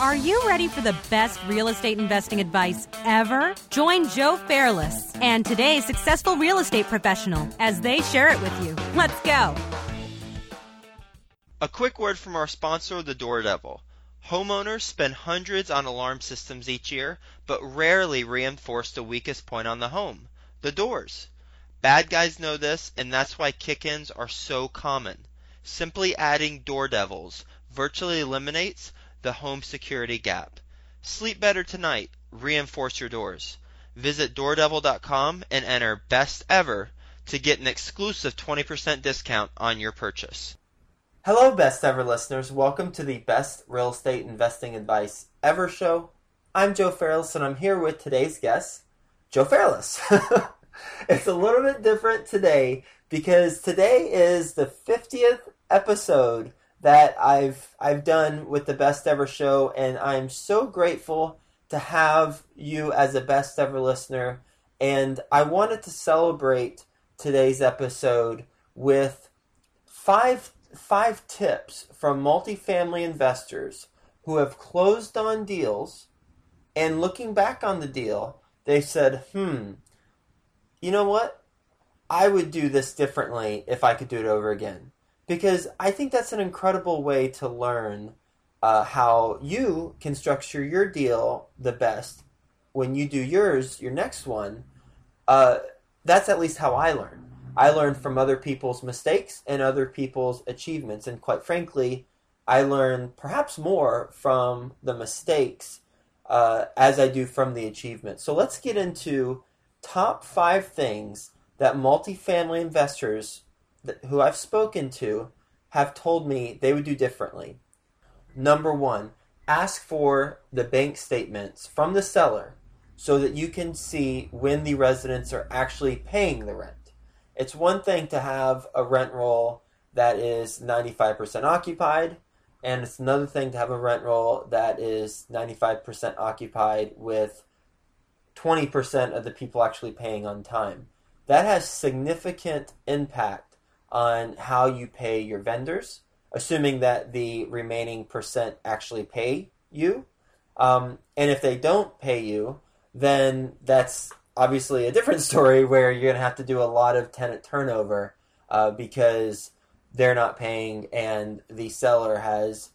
Are you ready for the best real estate investing advice ever? Join Joe Fairless and today's successful real estate professional as they share it with you. Let's go. A quick word from our sponsor, the Door Devil. Homeowners spend hundreds on alarm systems each year, but rarely reinforce the weakest point on the home the doors. Bad guys know this, and that's why kick ins are so common. Simply adding Door Devils virtually eliminates the home security gap. Sleep better tonight. Reinforce your doors. Visit doordevil.com and enter best ever to get an exclusive 20% discount on your purchase. Hello, best ever listeners. Welcome to the best real estate investing advice ever show. I'm Joe Fairless, and I'm here with today's guest, Joe Fairless. it's a little bit different today because today is the 50th episode that I've I've done with the best ever show, and I'm so grateful to have you as a best ever listener. And I wanted to celebrate today's episode with five five tips from multifamily investors who have closed on deals and looking back on the deal, they said, hmm, you know what? I would do this differently if I could do it over again because I think that's an incredible way to learn uh, how you can structure your deal the best when you do yours, your next one. Uh, that's at least how I learn. I learn from other people's mistakes and other people's achievements, and quite frankly, I learn perhaps more from the mistakes uh, as I do from the achievements. So let's get into top five things that multifamily investors who I've spoken to have told me they would do differently. Number one, ask for the bank statements from the seller so that you can see when the residents are actually paying the rent. It's one thing to have a rent roll that is 95% occupied, and it's another thing to have a rent roll that is 95% occupied with 20% of the people actually paying on time. That has significant impact on how you pay your vendors, assuming that the remaining percent actually pay you. Um, and if they don't pay you, then that's obviously a different story where you're going to have to do a lot of tenant turnover uh, because they're not paying and the seller has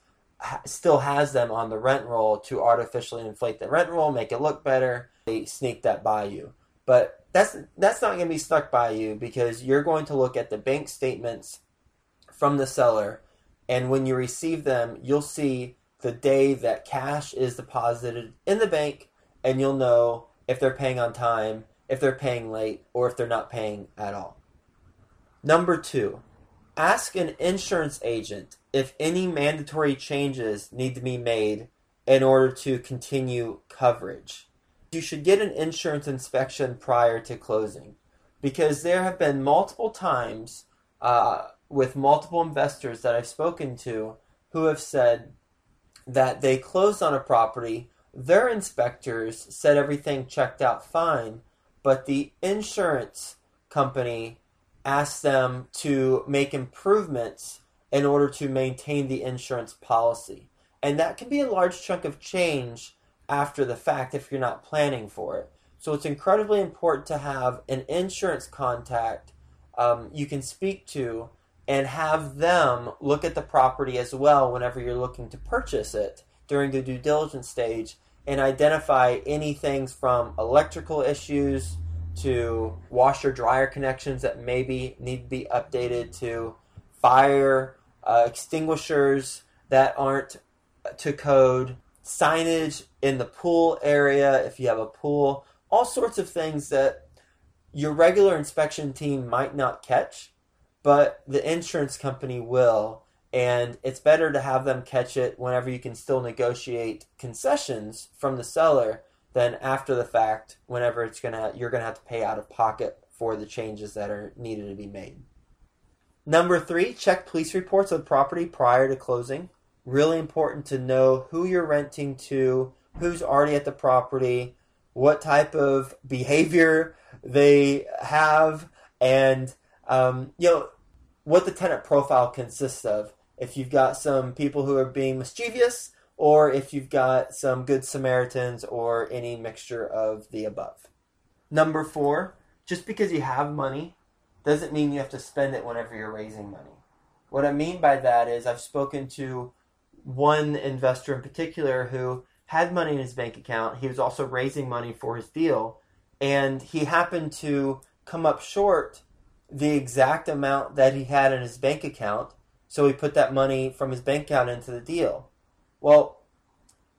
still has them on the rent roll to artificially inflate the rent roll, make it look better. They sneak that by you. But that's that's not going to be stuck by you because you're going to look at the bank statements from the seller. And when you receive them you'll see the day that cash is deposited in the bank and you'll know if they're paying on time if they're paying late or if they're not paying at all. Number 2 ask an insurance agent if any mandatory changes need to be made in order to continue coverage you should get an insurance inspection prior to closing because there have been multiple times uh, with multiple investors that I've spoken to who have said that they closed on a property, their inspectors said everything checked out fine, but the insurance company asked them to make improvements in order to maintain the insurance policy. And that can be a large chunk of change after the fact if you're not planning for it. So it's incredibly important to have an insurance contact um, you can speak to and have them look at the property as well whenever you're looking to purchase it during the due diligence stage and identify any things from electrical issues to washer dryer connections that maybe need to be updated to fire uh, extinguishers that aren't to code signage in the pool area if you have a pool, all sorts of things that your regular inspection team might not catch, but the insurance company will. And it's better to have them catch it whenever you can still negotiate concessions from the seller than after the fact whenever it's gonna you're gonna have to pay out of pocket for the changes that are needed to be made. Number three, check police reports of property prior to closing really important to know who you're renting to, who's already at the property, what type of behavior they have, and um, you know what the tenant profile consists of. If you've got some people who are being mischievous, or if you've got some good Samaritans or any mixture of the above. Number four, just because you have money doesn't mean you have to spend it whenever you're raising money. What I mean by that is I've spoken to one investor in particular who had money in his bank account. He was also raising money for his deal, and he happened to come up short the exact amount that he had in his bank account. So he put that money from his bank account into the deal. Well,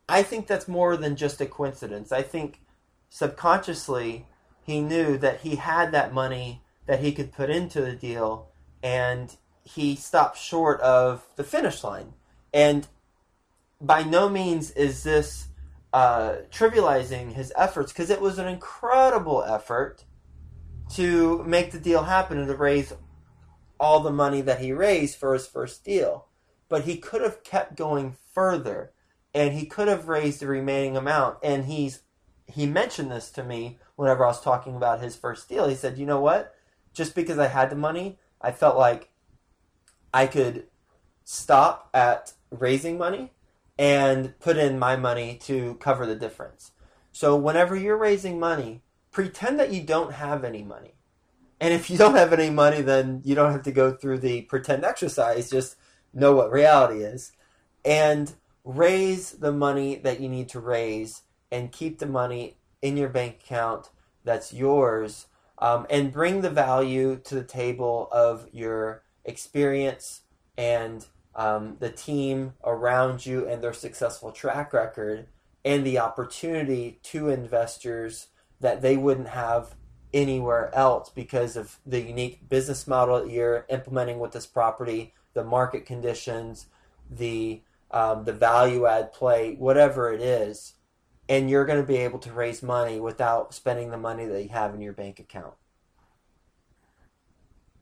I think that's more than just a coincidence. I think subconsciously he knew that he had that money that he could put into the deal and he stopped short of the finish line. And by no means is this uh, trivializing his efforts because it was an incredible effort to make the deal happen and to raise all the money that he raised for his first deal. But he could have kept going further and he could have raised the remaining amount. And he's he mentioned this to me whenever I was talking about his first deal. He said, "You know what? Just because I had the money, I felt like I could stop at raising money and put in my money to cover the difference. So whenever you're raising money, pretend that you don't have any money. And if you don't have any money, then you don't have to go through the pretend exercise. Just know what reality is. And raise the money that you need to raise and keep the money in your bank account that's yours. Um, and bring the value to the table of your experience and um, the team around you and their successful track record and the opportunity to investors that they wouldn't have anywhere else because of the unique business model that you're implementing with this property, the market conditions, the um, the value add play, whatever it is, and you're going to be able to raise money without spending the money that you have in your bank account.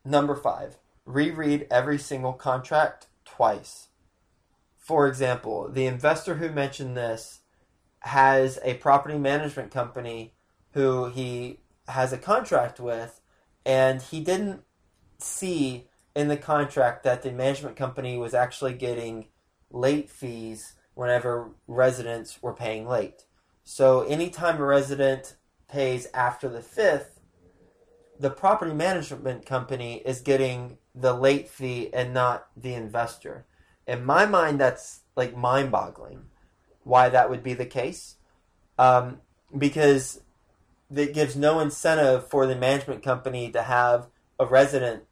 Number five, reread every single contract twice. For example, the investor who mentioned this has a property management company who he has a contract with, and he didn't see in the contract that the management company was actually getting late fees whenever residents were paying late. So anytime a resident pays after the fifth, the property management company is getting the late fee and not the investor. In my mind, that's like mind boggling why that would be the case. Um, because it gives no incentive for the management company to have a resident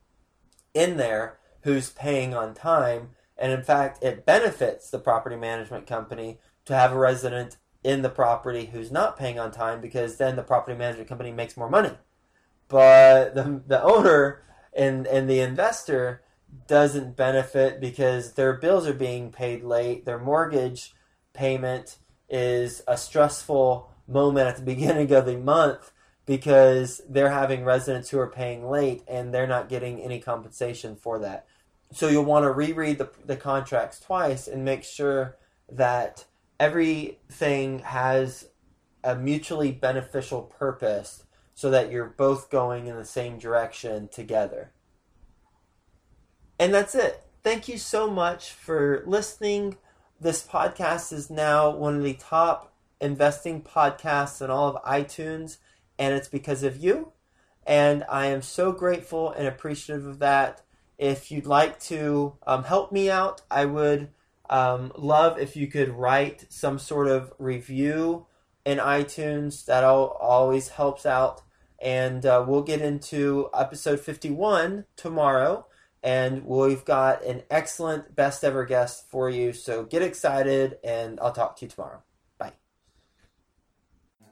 in there who's paying on time. And in fact, it benefits the property management company to have a resident in the property who's not paying on time because then the property management company makes more money. But the, the owner and and the investor doesn't benefit because their bills are being paid late. Their mortgage payment is a stressful moment at the beginning of the month because they're having residents who are paying late and they're not getting any compensation for that. So you'll want to reread the, the contracts twice and make sure that everything has a mutually beneficial purpose so that you're both going in the same direction together. And that's it. Thank you so much for listening. This podcast is now one of the top investing podcasts in all of iTunes, and it's because of you. And I am so grateful and appreciative of that. If you'd like to um, help me out, I would um, love if you could write some sort of review in iTunes. That always helps out and uh, we'll get into episode 51 tomorrow. And we've got an excellent best ever guest for you. So get excited, and I'll talk to you tomorrow.